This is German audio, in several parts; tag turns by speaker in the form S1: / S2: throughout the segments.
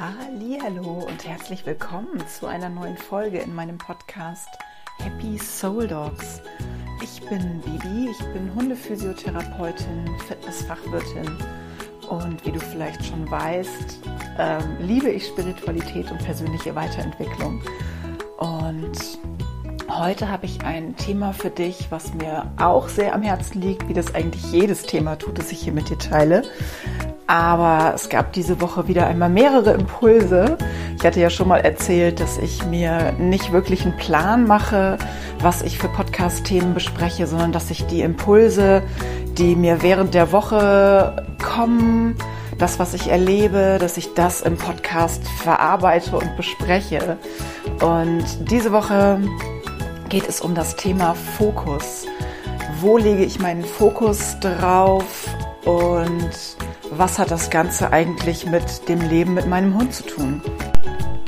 S1: Hallo und herzlich willkommen zu einer neuen Folge in meinem Podcast Happy Soul Dogs. Ich bin Bibi, ich bin Hundephysiotherapeutin, Fitnessfachwirtin und wie du vielleicht schon weißt, ähm, liebe ich Spiritualität und persönliche Weiterentwicklung. Und heute habe ich ein Thema für dich, was mir auch sehr am Herzen liegt, wie das eigentlich jedes Thema tut, das ich hier mit dir teile. Aber es gab diese Woche wieder einmal mehrere Impulse. Ich hatte ja schon mal erzählt, dass ich mir nicht wirklich einen Plan mache, was ich für Podcast-Themen bespreche, sondern dass ich die Impulse, die mir während der Woche kommen, das, was ich erlebe, dass ich das im Podcast verarbeite und bespreche. Und diese Woche geht es um das Thema Fokus. Wo lege ich meinen Fokus drauf und was hat das Ganze eigentlich mit dem Leben mit meinem Hund zu tun?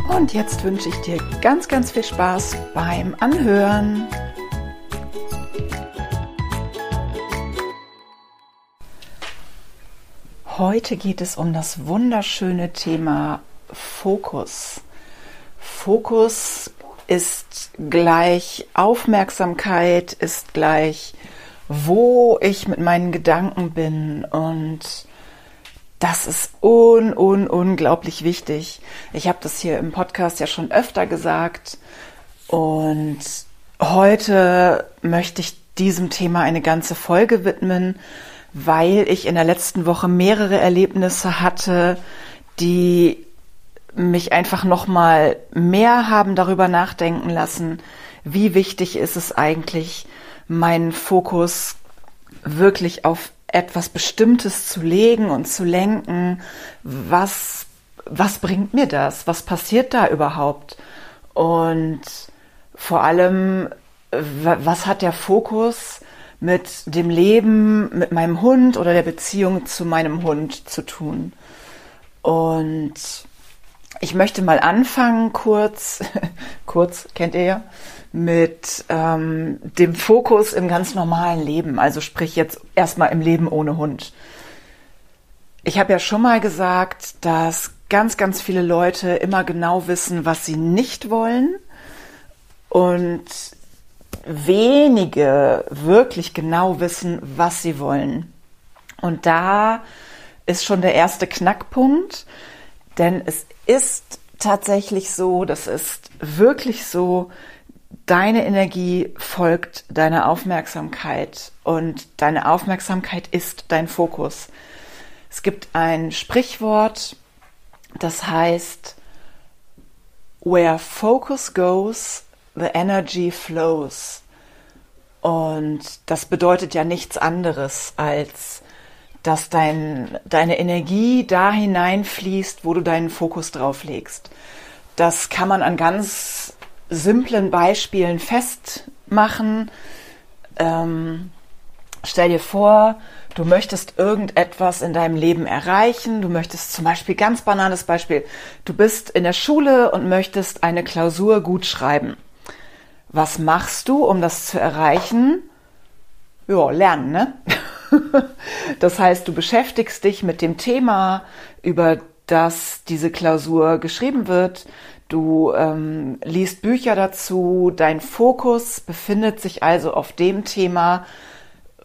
S1: Und jetzt wünsche ich dir ganz, ganz viel Spaß beim Anhören. Heute geht es um das wunderschöne Thema Fokus. Fokus ist gleich Aufmerksamkeit, ist gleich, wo ich mit meinen Gedanken bin und das ist un, un, unglaublich wichtig. Ich habe das hier im Podcast ja schon öfter gesagt und heute möchte ich diesem Thema eine ganze Folge widmen, weil ich in der letzten Woche mehrere Erlebnisse hatte, die mich einfach noch mal mehr haben darüber nachdenken lassen, wie wichtig ist es eigentlich, meinen Fokus wirklich auf etwas Bestimmtes zu legen und zu lenken, was, was bringt mir das? Was passiert da überhaupt? Und vor allem, was hat der Fokus mit dem Leben, mit meinem Hund oder der Beziehung zu meinem Hund zu tun? Und ich möchte mal anfangen, kurz, kurz, kennt ihr ja, mit ähm, dem Fokus im ganz normalen Leben, also sprich jetzt erstmal im Leben ohne Hund. Ich habe ja schon mal gesagt, dass ganz, ganz viele Leute immer genau wissen, was sie nicht wollen und wenige wirklich genau wissen, was sie wollen. Und da ist schon der erste Knackpunkt, denn es ist tatsächlich so, das ist wirklich so, deine Energie folgt deiner Aufmerksamkeit und deine Aufmerksamkeit ist dein Fokus. Es gibt ein Sprichwort, das heißt, where focus goes, the energy flows. Und das bedeutet ja nichts anderes als, dass dein, deine Energie da hineinfließt, wo du deinen Fokus drauf legst. Das kann man an ganz simplen Beispielen festmachen. Ähm, stell dir vor, du möchtest irgendetwas in deinem Leben erreichen. Du möchtest zum Beispiel, ganz banales Beispiel, du bist in der Schule und möchtest eine Klausur gut schreiben. Was machst du, um das zu erreichen? Ja, lernen, ne? das heißt, du beschäftigst dich mit dem Thema, über das diese Klausur geschrieben wird. Du ähm, liest Bücher dazu, dein Fokus befindet sich also auf dem Thema,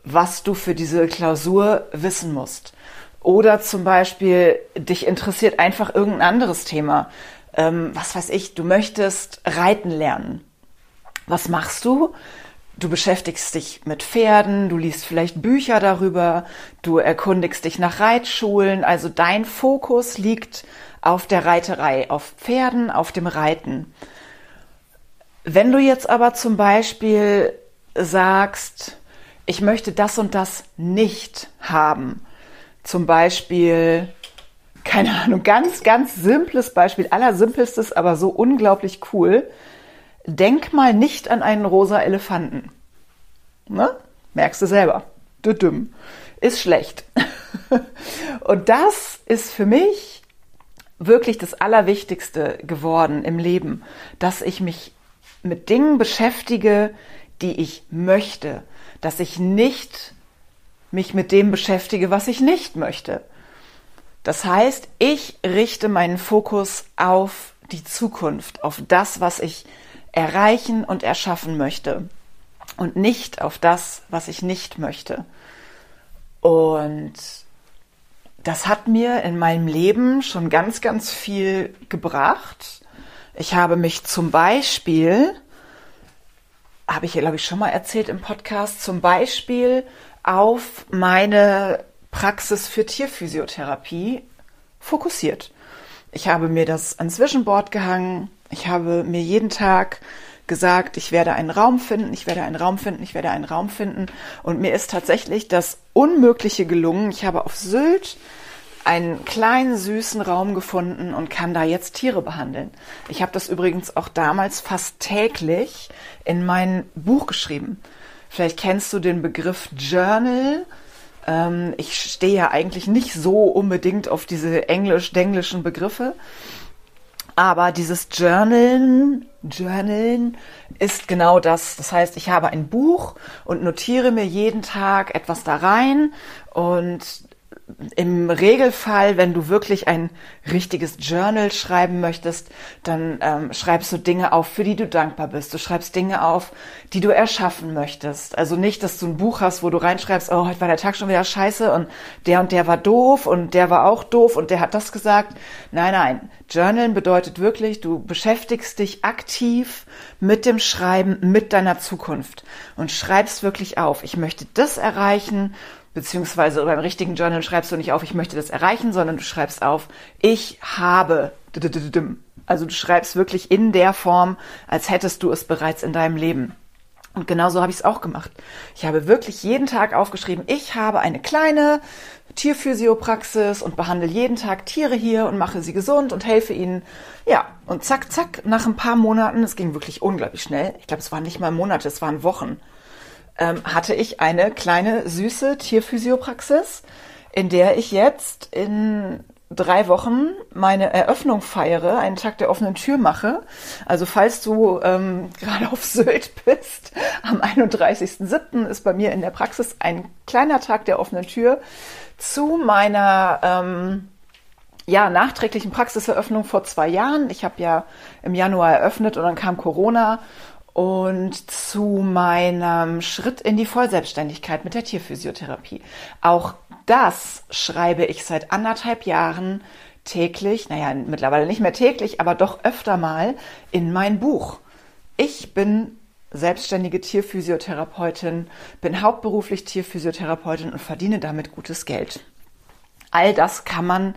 S1: was du für diese Klausur wissen musst. Oder zum Beispiel, dich interessiert einfach irgendein anderes Thema. Ähm, was weiß ich, du möchtest reiten lernen. Was machst du? Du beschäftigst dich mit Pferden, du liest vielleicht Bücher darüber, du erkundigst dich nach Reitschulen, also dein Fokus liegt auf der Reiterei, auf Pferden, auf dem Reiten. Wenn du jetzt aber zum Beispiel sagst, ich möchte das und das nicht haben, zum Beispiel, keine Ahnung, ganz, ganz simples Beispiel, allersimpelstes, aber so unglaublich cool. Denk mal nicht an einen rosa Elefanten. Ne? Merkst du selber. Düdüm. Ist schlecht. und das ist für mich wirklich das Allerwichtigste geworden im Leben, dass ich mich mit Dingen beschäftige, die ich möchte, dass ich nicht mich mit dem beschäftige, was ich nicht möchte. Das heißt, ich richte meinen Fokus auf die Zukunft, auf das, was ich erreichen und erschaffen möchte und nicht auf das, was ich nicht möchte. Und das hat mir in meinem Leben schon ganz, ganz viel gebracht. Ich habe mich zum Beispiel, habe ich glaube ich, schon mal erzählt im Podcast, zum Beispiel auf meine Praxis für Tierphysiotherapie fokussiert. Ich habe mir das ans Vision Board gehangen. Ich habe mir jeden Tag gesagt, ich werde einen Raum finden, ich werde einen Raum finden, ich werde einen Raum finden. Und mir ist tatsächlich das Unmögliche gelungen. Ich habe auf Sylt einen kleinen süßen Raum gefunden und kann da jetzt Tiere behandeln. Ich habe das übrigens auch damals fast täglich in mein Buch geschrieben. Vielleicht kennst du den Begriff Journal. Ähm, ich stehe ja eigentlich nicht so unbedingt auf diese englisch-denglischen Begriffe. Aber dieses Journalen, Journalen ist genau das. Das heißt, ich habe ein Buch und notiere mir jeden Tag etwas da rein und im Regelfall, wenn du wirklich ein richtiges Journal schreiben möchtest, dann ähm, schreibst du Dinge auf, für die du dankbar bist. Du schreibst Dinge auf, die du erschaffen möchtest. Also nicht, dass du ein Buch hast, wo du reinschreibst, oh, heute war der Tag schon wieder scheiße und der und der war doof und der war auch doof und der hat das gesagt. Nein, nein. Journalen bedeutet wirklich, du beschäftigst dich aktiv mit dem Schreiben, mit deiner Zukunft und schreibst wirklich auf. Ich möchte das erreichen beziehungsweise beim richtigen Journal schreibst du nicht auf, ich möchte das erreichen, sondern du schreibst auf, ich habe. Also du schreibst wirklich in der Form, als hättest du es bereits in deinem Leben. Und genauso habe ich es auch gemacht. Ich habe wirklich jeden Tag aufgeschrieben, ich habe eine kleine Tierphysiopraxis und behandle jeden Tag Tiere hier und mache sie gesund und helfe ihnen. Ja, und zack, zack, nach ein paar Monaten, es ging wirklich unglaublich schnell. Ich glaube, es waren nicht mal Monate, es waren Wochen ähm, hatte ich eine kleine süße Tierphysiopraxis, in der ich jetzt in drei Wochen meine Eröffnung feiere, einen Tag der offenen Tür mache. Also falls du ähm, gerade auf Sylt bist, am 31.07. ist bei mir in der Praxis ein kleiner Tag der offenen Tür zu meiner ähm, ja, nachträglichen Praxiseröffnung vor zwei Jahren. Ich habe ja im Januar eröffnet und dann kam Corona und zu meinem Schritt in die Vollselbstständigkeit mit der Tierphysiotherapie. Auch das schreibe ich seit anderthalb Jahren täglich, naja, mittlerweile nicht mehr täglich, aber doch öfter mal in mein Buch. Ich bin selbstständige Tierphysiotherapeutin, bin hauptberuflich Tierphysiotherapeutin und verdiene damit gutes Geld. All das kann man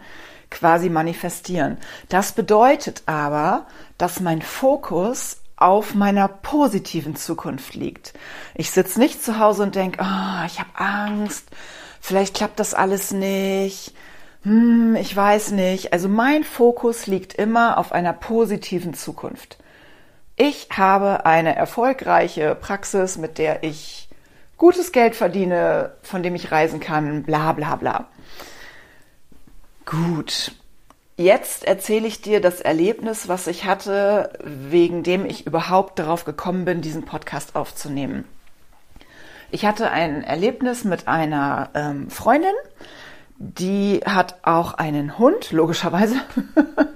S1: quasi manifestieren. Das bedeutet aber, dass mein Fokus auf meiner positiven Zukunft liegt. Ich sitze nicht zu Hause und denke, oh, ich habe Angst, vielleicht klappt das alles nicht, hm, ich weiß nicht. Also mein Fokus liegt immer auf einer positiven Zukunft. Ich habe eine erfolgreiche Praxis, mit der ich gutes Geld verdiene, von dem ich reisen kann, bla bla bla. Gut, Jetzt erzähle ich dir das Erlebnis, was ich hatte, wegen dem ich überhaupt darauf gekommen bin, diesen Podcast aufzunehmen. Ich hatte ein Erlebnis mit einer ähm, Freundin, die hat auch einen Hund, logischerweise.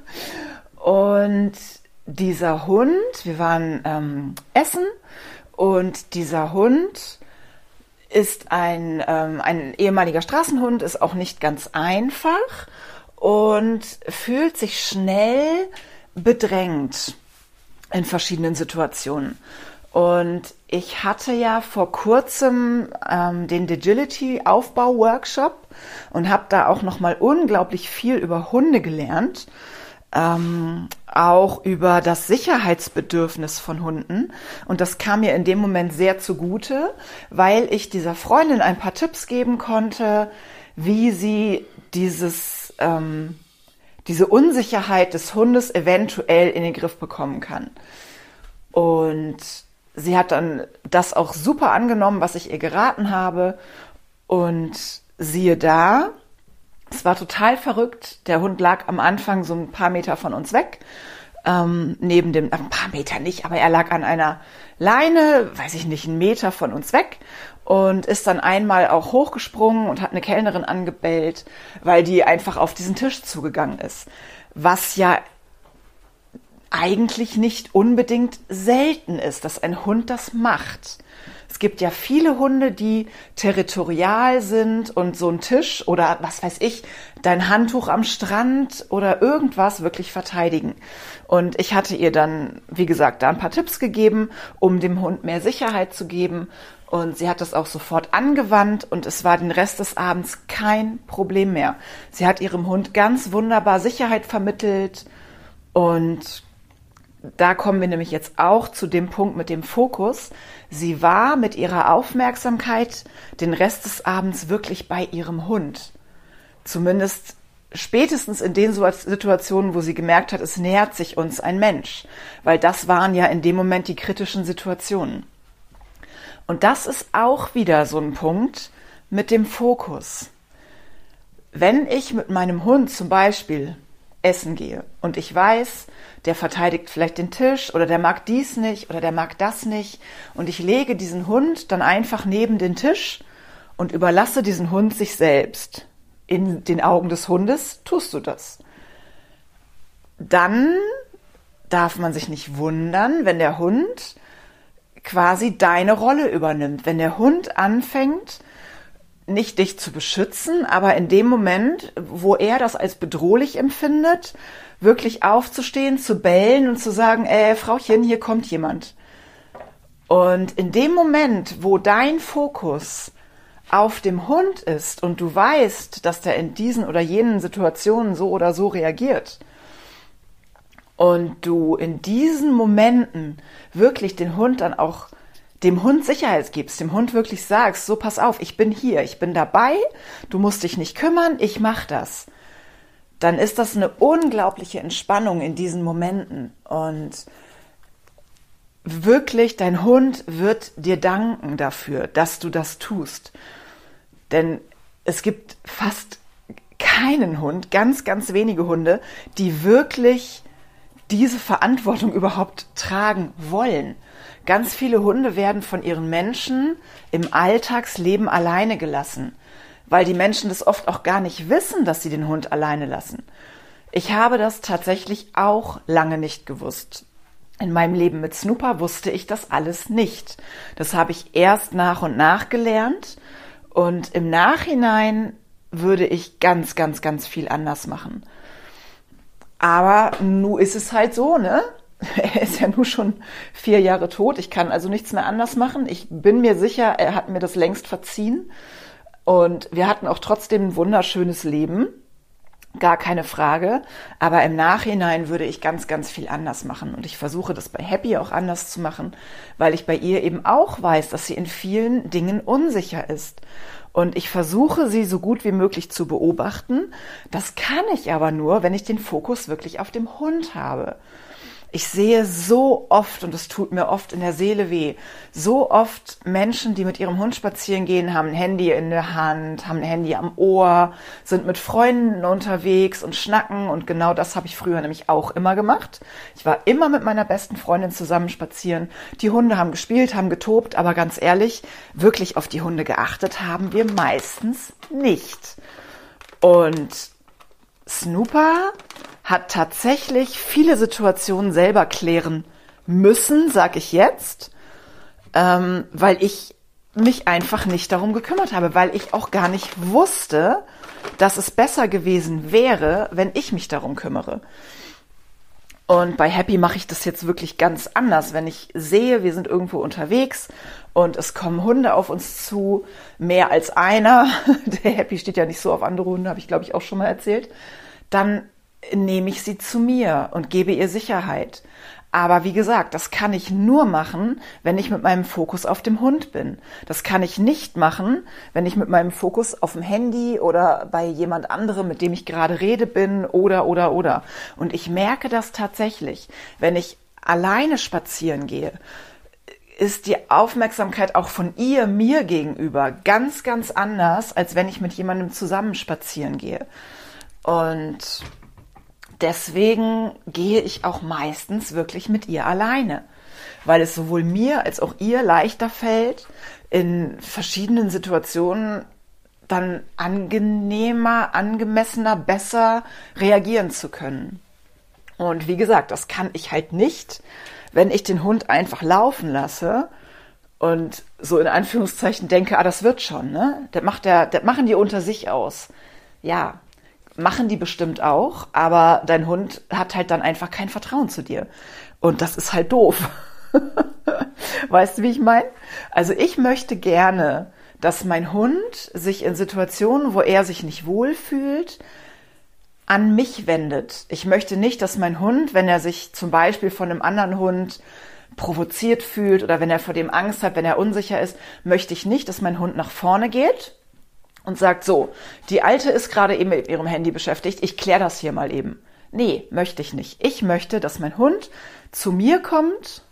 S1: und dieser Hund, wir waren ähm, essen und dieser Hund ist ein, ähm, ein ehemaliger Straßenhund, ist auch nicht ganz einfach und fühlt sich schnell bedrängt in verschiedenen Situationen. Und ich hatte ja vor kurzem ähm, den Digility-Aufbau-Workshop und habe da auch noch mal unglaublich viel über Hunde gelernt, ähm, auch über das Sicherheitsbedürfnis von Hunden. Und das kam mir in dem Moment sehr zugute, weil ich dieser Freundin ein paar Tipps geben konnte, wie sie dieses ähm, diese Unsicherheit des Hundes eventuell in den Griff bekommen kann. Und sie hat dann das auch super angenommen, was ich ihr geraten habe. Und siehe da, es war total verrückt. Der Hund lag am Anfang so ein paar Meter von uns weg. ähm, neben dem, ein paar Meter nicht, aber er lag an einer Leine, weiß ich nicht, einen Meter von uns weg und ist dann einmal auch hochgesprungen und hat eine Kellnerin angebellt, weil die einfach auf diesen Tisch zugegangen ist. Was ja eigentlich nicht unbedingt selten ist, dass ein Hund das macht. Gibt ja viele Hunde, die territorial sind und so ein Tisch oder was weiß ich, dein Handtuch am Strand oder irgendwas wirklich verteidigen. Und ich hatte ihr dann, wie gesagt, da ein paar Tipps gegeben, um dem Hund mehr Sicherheit zu geben. Und sie hat das auch sofort angewandt und es war den Rest des Abends kein Problem mehr. Sie hat ihrem Hund ganz wunderbar Sicherheit vermittelt und da kommen wir nämlich jetzt auch zu dem Punkt mit dem Fokus. Sie war mit ihrer Aufmerksamkeit den Rest des Abends wirklich bei ihrem Hund. Zumindest spätestens in den Situationen, wo sie gemerkt hat, es nähert sich uns ein Mensch. Weil das waren ja in dem Moment die kritischen Situationen. Und das ist auch wieder so ein Punkt mit dem Fokus. Wenn ich mit meinem Hund zum Beispiel essen gehe und ich weiß, der verteidigt vielleicht den Tisch oder der mag dies nicht oder der mag das nicht und ich lege diesen Hund dann einfach neben den Tisch und überlasse diesen Hund sich selbst. In den Augen des Hundes tust du das. Dann darf man sich nicht wundern, wenn der Hund quasi deine Rolle übernimmt. Wenn der Hund anfängt, nicht dich zu beschützen, aber in dem Moment, wo er das als bedrohlich empfindet, wirklich aufzustehen, zu bellen und zu sagen, äh, Frauchen, hier kommt jemand. Und in dem Moment, wo dein Fokus auf dem Hund ist und du weißt, dass der in diesen oder jenen Situationen so oder so reagiert, und du in diesen Momenten wirklich den Hund dann auch dem Hund Sicherheit gibst, dem Hund wirklich sagst, so pass auf, ich bin hier, ich bin dabei, du musst dich nicht kümmern, ich mach das dann ist das eine unglaubliche Entspannung in diesen Momenten. Und wirklich, dein Hund wird dir danken dafür, dass du das tust. Denn es gibt fast keinen Hund, ganz, ganz wenige Hunde, die wirklich diese Verantwortung überhaupt tragen wollen. Ganz viele Hunde werden von ihren Menschen im Alltagsleben alleine gelassen weil die Menschen das oft auch gar nicht wissen, dass sie den Hund alleine lassen. Ich habe das tatsächlich auch lange nicht gewusst. In meinem Leben mit Snooper wusste ich das alles nicht. Das habe ich erst nach und nach gelernt und im Nachhinein würde ich ganz, ganz, ganz viel anders machen. Aber nun ist es halt so, ne? Er ist ja nun schon vier Jahre tot. Ich kann also nichts mehr anders machen. Ich bin mir sicher, er hat mir das längst verziehen. Und wir hatten auch trotzdem ein wunderschönes Leben. Gar keine Frage. Aber im Nachhinein würde ich ganz, ganz viel anders machen. Und ich versuche das bei Happy auch anders zu machen, weil ich bei ihr eben auch weiß, dass sie in vielen Dingen unsicher ist. Und ich versuche sie so gut wie möglich zu beobachten. Das kann ich aber nur, wenn ich den Fokus wirklich auf dem Hund habe. Ich sehe so oft, und es tut mir oft in der Seele weh, so oft Menschen, die mit ihrem Hund spazieren gehen, haben ein Handy in der Hand, haben ein Handy am Ohr, sind mit Freunden unterwegs und schnacken. Und genau das habe ich früher nämlich auch immer gemacht. Ich war immer mit meiner besten Freundin zusammen spazieren. Die Hunde haben gespielt, haben getobt, aber ganz ehrlich, wirklich auf die Hunde geachtet haben wir meistens nicht. Und Snooper hat tatsächlich viele Situationen selber klären müssen, sag ich jetzt, ähm, weil ich mich einfach nicht darum gekümmert habe, weil ich auch gar nicht wusste, dass es besser gewesen wäre, wenn ich mich darum kümmere. Und bei Happy mache ich das jetzt wirklich ganz anders. Wenn ich sehe, wir sind irgendwo unterwegs und es kommen Hunde auf uns zu, mehr als einer, der Happy steht ja nicht so auf andere Hunde, habe ich glaube ich auch schon mal erzählt, dann nehme ich sie zu mir und gebe ihr Sicherheit. Aber wie gesagt, das kann ich nur machen, wenn ich mit meinem Fokus auf dem Hund bin. Das kann ich nicht machen, wenn ich mit meinem Fokus auf dem Handy oder bei jemand anderem, mit dem ich gerade rede, bin oder, oder, oder. Und ich merke das tatsächlich, wenn ich alleine spazieren gehe, ist die Aufmerksamkeit auch von ihr mir gegenüber ganz, ganz anders, als wenn ich mit jemandem zusammen spazieren gehe. Und deswegen gehe ich auch meistens wirklich mit ihr alleine, weil es sowohl mir als auch ihr leichter fällt, in verschiedenen Situationen dann angenehmer, angemessener, besser reagieren zu können. Und wie gesagt, das kann ich halt nicht, wenn ich den Hund einfach laufen lasse und so in Anführungszeichen denke, ah, das wird schon, ne? Das macht der, das machen die unter sich aus. Ja, machen die bestimmt auch, aber dein Hund hat halt dann einfach kein Vertrauen zu dir. Und das ist halt doof. weißt du, wie ich meine? Also ich möchte gerne, dass mein Hund sich in Situationen, wo er sich nicht wohlfühlt, an mich wendet. Ich möchte nicht, dass mein Hund, wenn er sich zum Beispiel von einem anderen Hund provoziert fühlt oder wenn er vor dem Angst hat, wenn er unsicher ist, möchte ich nicht, dass mein Hund nach vorne geht und sagt, so, die Alte ist gerade eben mit ihrem Handy beschäftigt, ich kläre das hier mal eben. Nee, möchte ich nicht. Ich möchte, dass mein Hund zu mir kommt,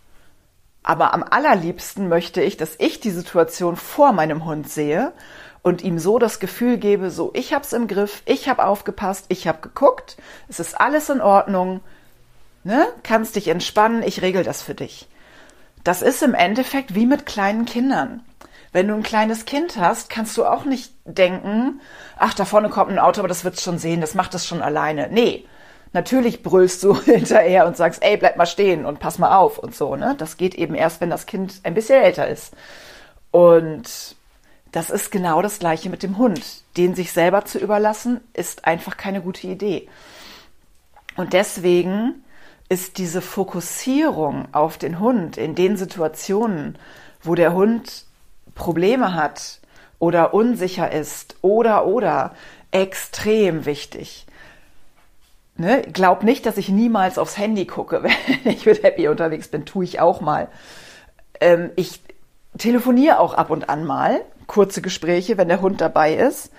S1: aber am allerliebsten möchte ich, dass ich die Situation vor meinem Hund sehe und ihm so das Gefühl gebe, so, ich hab's im Griff, ich hab aufgepasst, ich hab geguckt, es ist alles in Ordnung, ne? Kannst dich entspannen, ich regel das für dich. Das ist im Endeffekt wie mit kleinen Kindern. Wenn du ein kleines Kind hast, kannst du auch nicht denken, ach, da vorne kommt ein Auto, aber das wird's schon sehen, das macht es schon alleine. Nee, natürlich brüllst du hinterher und sagst, ey, bleib mal stehen und pass mal auf und so, ne? Das geht eben erst, wenn das Kind ein bisschen älter ist. Und das ist genau das Gleiche mit dem Hund. Den sich selber zu überlassen, ist einfach keine gute Idee. Und deswegen ist diese Fokussierung auf den Hund in den Situationen, wo der Hund Probleme hat oder unsicher ist oder oder extrem wichtig. Ne? Glaub nicht, dass ich niemals aufs Handy gucke, wenn ich mit Happy unterwegs bin. Tue ich auch mal. Ähm, ich telefoniere auch ab und an mal, kurze Gespräche, wenn der Hund dabei ist.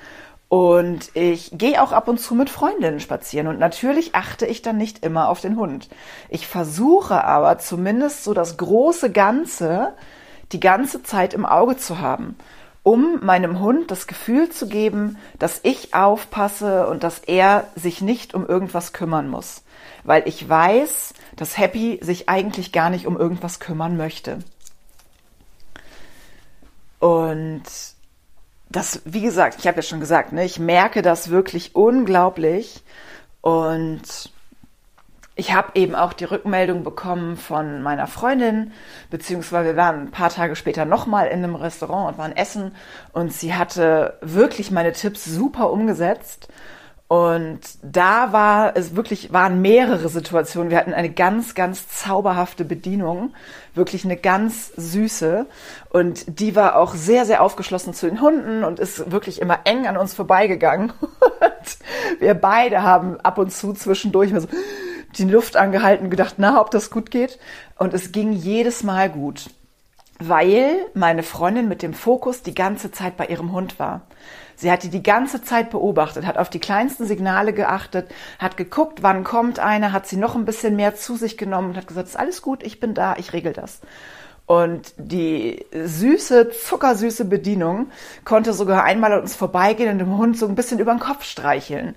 S1: Und ich gehe auch ab und zu mit Freundinnen spazieren. Und natürlich achte ich dann nicht immer auf den Hund. Ich versuche aber zumindest so das große Ganze die ganze Zeit im Auge zu haben, um meinem Hund das Gefühl zu geben, dass ich aufpasse und dass er sich nicht um irgendwas kümmern muss. Weil ich weiß, dass Happy sich eigentlich gar nicht um irgendwas kümmern möchte. Und das, wie gesagt, ich habe ja schon gesagt, ne, ich merke das wirklich unglaublich. Und ich habe eben auch die Rückmeldung bekommen von meiner Freundin, beziehungsweise wir waren ein paar Tage später nochmal in einem Restaurant und waren essen und sie hatte wirklich meine Tipps super umgesetzt. Und da war es wirklich, waren mehrere Situationen. Wir hatten eine ganz, ganz zauberhafte Bedienung. Wirklich eine ganz süße. Und die war auch sehr, sehr aufgeschlossen zu den Hunden und ist wirklich immer eng an uns vorbeigegangen. Und wir beide haben ab und zu zwischendurch mal so, die Luft angehalten und gedacht, na, ob das gut geht. Und es ging jedes Mal gut, weil meine Freundin mit dem Fokus die ganze Zeit bei ihrem Hund war. Sie hat die die ganze Zeit beobachtet, hat auf die kleinsten Signale geachtet, hat geguckt, wann kommt einer, hat sie noch ein bisschen mehr zu sich genommen und hat gesagt, ist alles gut, ich bin da, ich regel das. Und die süße, zuckersüße Bedienung konnte sogar einmal an uns vorbeigehen und dem Hund so ein bisschen über den Kopf streicheln.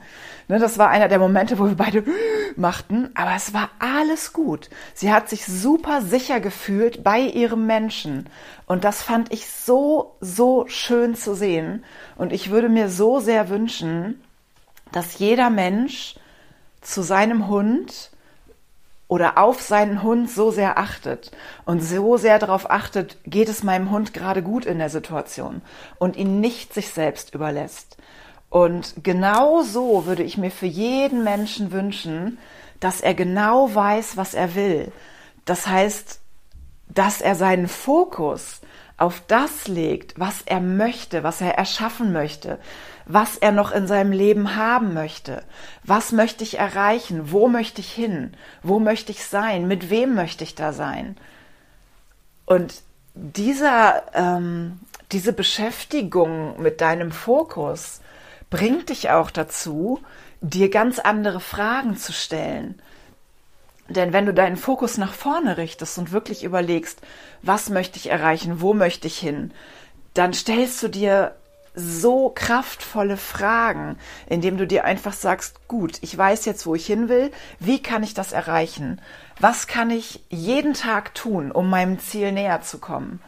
S1: Ne, das war einer der Momente, wo wir beide machten, aber es war alles gut. Sie hat sich super sicher gefühlt bei ihrem Menschen. Und das fand ich so, so schön zu sehen. Und ich würde mir so sehr wünschen, dass jeder Mensch zu seinem Hund oder auf seinen Hund so sehr achtet und so sehr darauf achtet, geht es meinem Hund gerade gut in der Situation und ihn nicht sich selbst überlässt. Und genau so würde ich mir für jeden Menschen wünschen, dass er genau weiß, was er will. Das heißt, dass er seinen Fokus auf das legt, was er möchte, was er erschaffen möchte, was er noch in seinem Leben haben möchte. Was möchte ich erreichen? Wo möchte ich hin? Wo möchte ich sein? Mit wem möchte ich da sein? Und dieser, ähm, diese Beschäftigung mit deinem Fokus bringt dich auch dazu, dir ganz andere Fragen zu stellen. Denn wenn du deinen Fokus nach vorne richtest und wirklich überlegst, was möchte ich erreichen, wo möchte ich hin, dann stellst du dir so kraftvolle Fragen, indem du dir einfach sagst, gut, ich weiß jetzt, wo ich hin will, wie kann ich das erreichen? Was kann ich jeden Tag tun, um meinem Ziel näher zu kommen?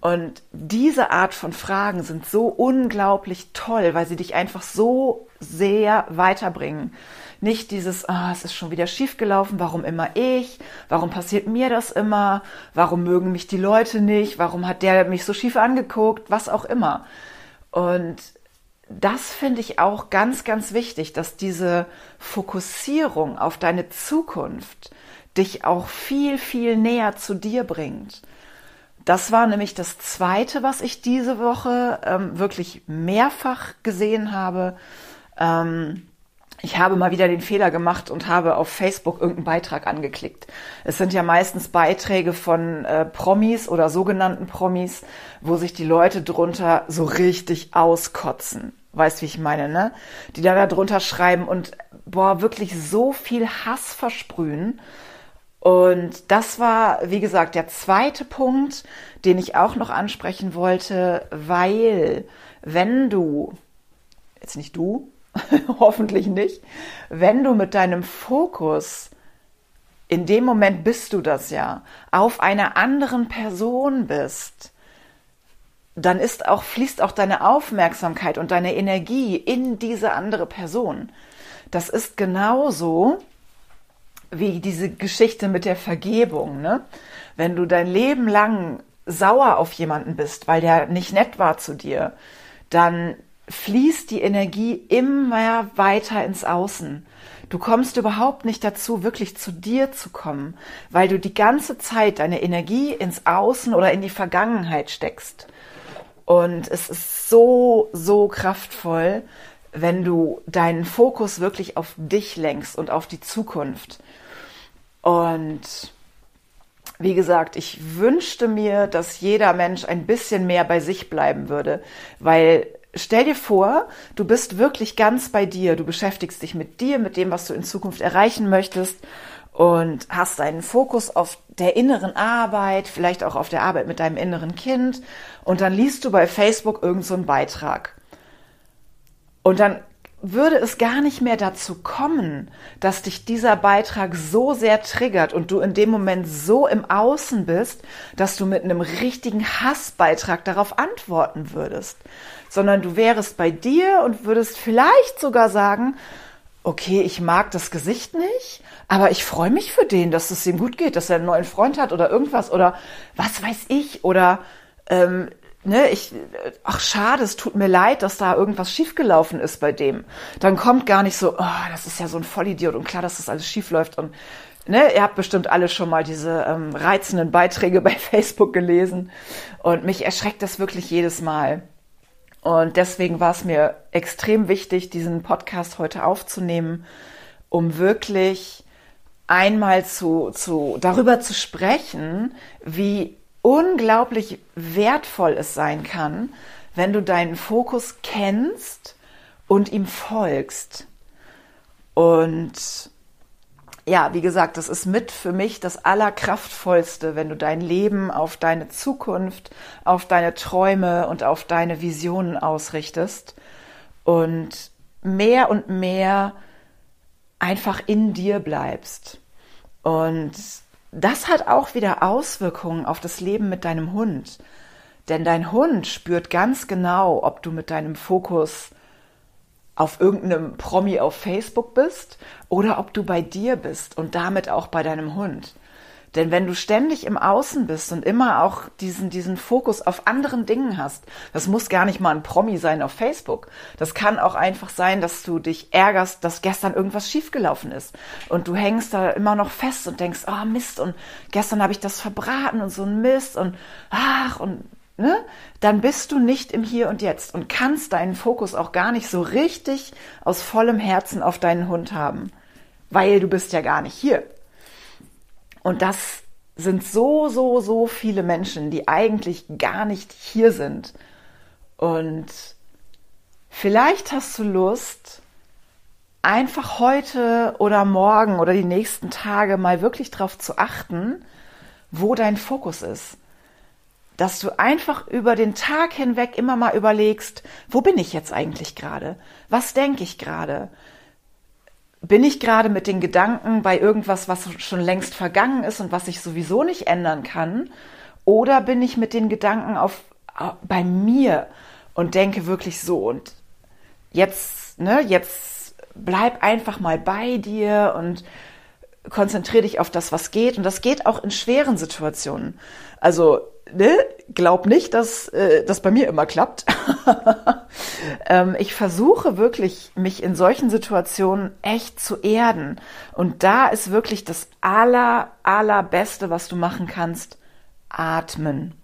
S1: Und diese Art von Fragen sind so unglaublich toll, weil sie dich einfach so sehr weiterbringen. Nicht dieses, ah, es ist schon wieder schiefgelaufen, warum immer ich? Warum passiert mir das immer? Warum mögen mich die Leute nicht? Warum hat der mich so schief angeguckt? Was auch immer. Und das finde ich auch ganz, ganz wichtig, dass diese Fokussierung auf deine Zukunft dich auch viel, viel näher zu dir bringt. Das war nämlich das Zweite, was ich diese Woche ähm, wirklich mehrfach gesehen habe. Ähm, ich habe mal wieder den Fehler gemacht und habe auf Facebook irgendeinen Beitrag angeklickt. Es sind ja meistens Beiträge von äh, Promis oder sogenannten Promis, wo sich die Leute drunter so richtig auskotzen. Weißt, wie ich meine, ne? Die da drunter schreiben und boah, wirklich so viel Hass versprühen. Und das war, wie gesagt, der zweite Punkt, den ich auch noch ansprechen wollte, weil wenn du, jetzt nicht du, hoffentlich nicht, wenn du mit deinem Fokus, in dem Moment bist du das ja, auf einer anderen Person bist, dann ist auch, fließt auch deine Aufmerksamkeit und deine Energie in diese andere Person. Das ist genauso, wie diese Geschichte mit der Vergebung. Ne? Wenn du dein Leben lang sauer auf jemanden bist, weil der nicht nett war zu dir, dann fließt die Energie immer weiter ins Außen. Du kommst überhaupt nicht dazu, wirklich zu dir zu kommen, weil du die ganze Zeit deine Energie ins Außen oder in die Vergangenheit steckst. Und es ist so, so kraftvoll, wenn du deinen Fokus wirklich auf dich lenkst und auf die Zukunft. Und wie gesagt, ich wünschte mir, dass jeder Mensch ein bisschen mehr bei sich bleiben würde, weil stell dir vor, du bist wirklich ganz bei dir, du beschäftigst dich mit dir, mit dem, was du in Zukunft erreichen möchtest und hast deinen Fokus auf der inneren Arbeit, vielleicht auch auf der Arbeit mit deinem inneren Kind und dann liest du bei Facebook irgendeinen so Beitrag. Und dann würde es gar nicht mehr dazu kommen, dass dich dieser Beitrag so sehr triggert und du in dem Moment so im Außen bist, dass du mit einem richtigen Hassbeitrag darauf antworten würdest, sondern du wärest bei dir und würdest vielleicht sogar sagen, okay, ich mag das Gesicht nicht, aber ich freue mich für den, dass es ihm gut geht, dass er einen neuen Freund hat oder irgendwas oder was weiß ich oder ähm, ne, ich, ach schade, es tut mir leid, dass da irgendwas schiefgelaufen ist bei dem. Dann kommt gar nicht so, oh, das ist ja so ein Vollidiot und klar, dass das alles schief läuft und ne, ihr habt bestimmt alle schon mal diese ähm, reizenden Beiträge bei Facebook gelesen und mich erschreckt das wirklich jedes Mal. Und deswegen war es mir extrem wichtig, diesen Podcast heute aufzunehmen, um wirklich einmal zu, zu, darüber zu sprechen, wie unglaublich wertvoll es sein kann, wenn du deinen Fokus kennst und ihm folgst. Und ja, wie gesagt, das ist mit für mich das Allerkraftvollste, wenn du dein Leben auf deine Zukunft, auf deine Träume und auf deine Visionen ausrichtest und mehr und mehr einfach in dir bleibst. Und das hat auch wieder Auswirkungen auf das Leben mit deinem Hund. Denn dein Hund spürt ganz genau, ob du mit deinem Fokus auf irgendeinem Promi auf Facebook bist oder ob du bei dir bist und damit auch bei deinem Hund. Denn wenn du ständig im Außen bist und immer auch diesen, diesen Fokus auf anderen Dingen hast, das muss gar nicht mal ein Promi sein auf Facebook. Das kann auch einfach sein, dass du dich ärgerst, dass gestern irgendwas schiefgelaufen ist. Und du hängst da immer noch fest und denkst, oh Mist, und gestern habe ich das verbraten und so ein Mist und ach, und ne? Dann bist du nicht im Hier und Jetzt und kannst deinen Fokus auch gar nicht so richtig aus vollem Herzen auf deinen Hund haben. Weil du bist ja gar nicht hier. Und das sind so, so, so viele Menschen, die eigentlich gar nicht hier sind. Und vielleicht hast du Lust, einfach heute oder morgen oder die nächsten Tage mal wirklich darauf zu achten, wo dein Fokus ist. dass du einfach über den Tag hinweg immer mal überlegst, wo bin ich jetzt eigentlich gerade? Was denke ich gerade? Bin ich gerade mit den Gedanken bei irgendwas, was schon längst vergangen ist und was ich sowieso nicht ändern kann? Oder bin ich mit den Gedanken auf, bei mir und denke wirklich so und jetzt, ne, jetzt bleib einfach mal bei dir und konzentriere dich auf das, was geht. Und das geht auch in schweren Situationen. Also, ne, glaub nicht, dass äh, das bei mir immer klappt. ähm, ich versuche wirklich, mich in solchen Situationen echt zu erden. Und da ist wirklich das aller, allerbeste, was du machen kannst, atmen.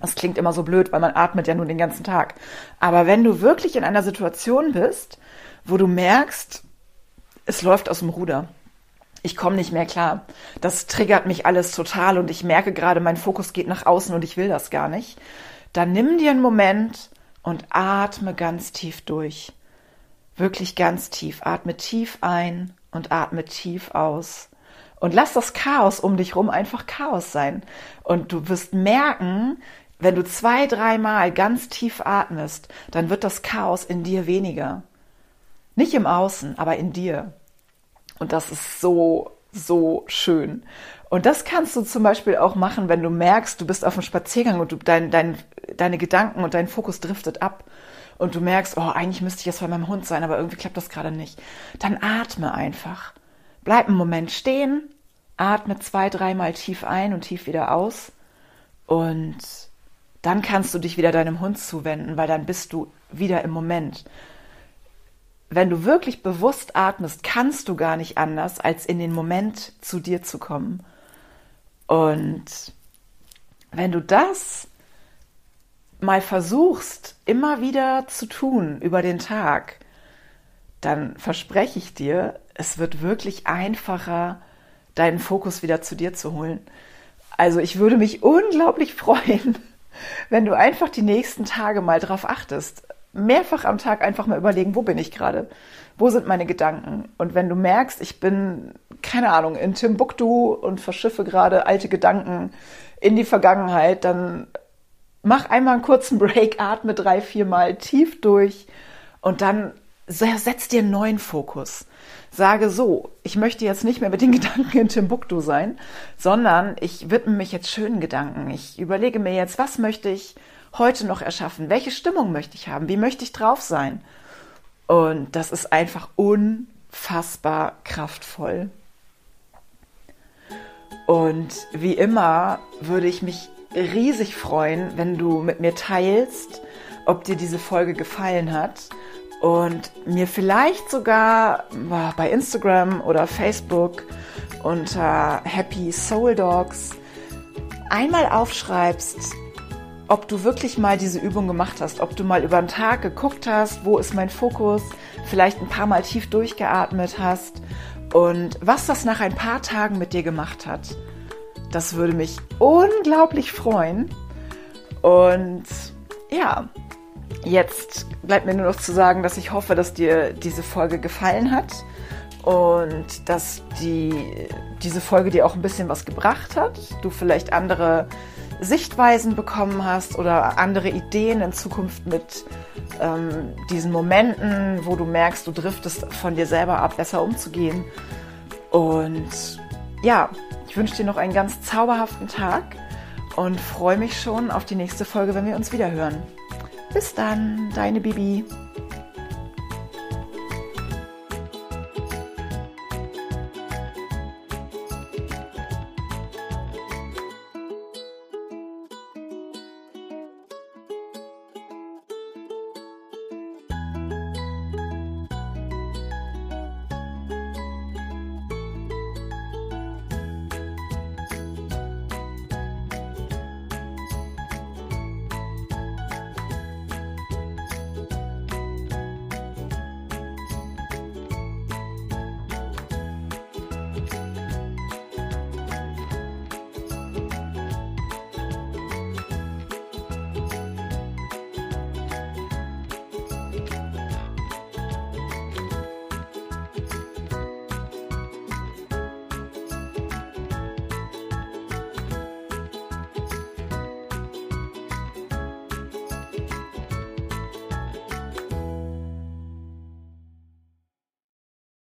S1: Das klingt immer so blöd, weil man atmet ja nur den ganzen Tag. Aber wenn du wirklich in einer Situation bist, wo du merkst, es läuft aus dem Ruder, ich komme nicht mehr klar. Das triggert mich alles total und ich merke gerade, mein Fokus geht nach außen und ich will das gar nicht. Dann nimm dir einen Moment und atme ganz tief durch. Wirklich ganz tief. Atme tief ein und atme tief aus. Und lass das Chaos um dich rum einfach Chaos sein. Und du wirst merken, wenn du zwei, dreimal ganz tief atmest, dann wird das Chaos in dir weniger. Nicht im Außen, aber in dir. Und das ist so, so schön. Und das kannst du zum Beispiel auch machen, wenn du merkst, du bist auf einem Spaziergang und du, dein, dein, deine Gedanken und dein Fokus driftet ab und du merkst, oh, eigentlich müsste ich jetzt bei meinem Hund sein, aber irgendwie klappt das gerade nicht. Dann atme einfach. Bleib einen Moment stehen, atme zwei, dreimal tief ein und tief wieder aus und dann kannst du dich wieder deinem Hund zuwenden, weil dann bist du wieder im Moment wenn du wirklich bewusst atmest, kannst du gar nicht anders, als in den Moment zu dir zu kommen. Und wenn du das mal versuchst, immer wieder zu tun über den Tag, dann verspreche ich dir, es wird wirklich einfacher, deinen Fokus wieder zu dir zu holen. Also ich würde mich unglaublich freuen, wenn du einfach die nächsten Tage mal drauf achtest mehrfach am Tag einfach mal überlegen, wo bin ich gerade? Wo sind meine Gedanken? Und wenn du merkst, ich bin, keine Ahnung, in Timbuktu und verschiffe gerade alte Gedanken in die Vergangenheit, dann mach einmal einen kurzen Break, atme drei, vier Mal tief durch und dann setz dir einen neuen Fokus. Sage so, ich möchte jetzt nicht mehr mit den Gedanken in Timbuktu sein, sondern ich widme mich jetzt schönen Gedanken. Ich überlege mir jetzt, was möchte ich heute noch erschaffen? Welche Stimmung möchte ich haben? Wie möchte ich drauf sein? Und das ist einfach unfassbar kraftvoll. Und wie immer würde ich mich riesig freuen, wenn du mit mir teilst, ob dir diese Folge gefallen hat und mir vielleicht sogar bei Instagram oder Facebook unter Happy Soul Dogs einmal aufschreibst, ob du wirklich mal diese Übung gemacht hast, ob du mal über den Tag geguckt hast, wo ist mein Fokus, vielleicht ein paar Mal tief durchgeatmet hast und was das nach ein paar Tagen mit dir gemacht hat. Das würde mich unglaublich freuen. Und ja, jetzt bleibt mir nur noch zu sagen, dass ich hoffe, dass dir diese Folge gefallen hat und dass die, diese Folge dir auch ein bisschen was gebracht hat. Du vielleicht andere Sichtweisen bekommen hast oder andere Ideen in Zukunft mit ähm, diesen Momenten, wo du merkst, du driftest von dir selber ab, besser umzugehen. Und ja, ich wünsche dir noch einen ganz zauberhaften Tag und freue mich schon auf die nächste Folge, wenn wir uns wieder hören. Bis dann, deine Bibi.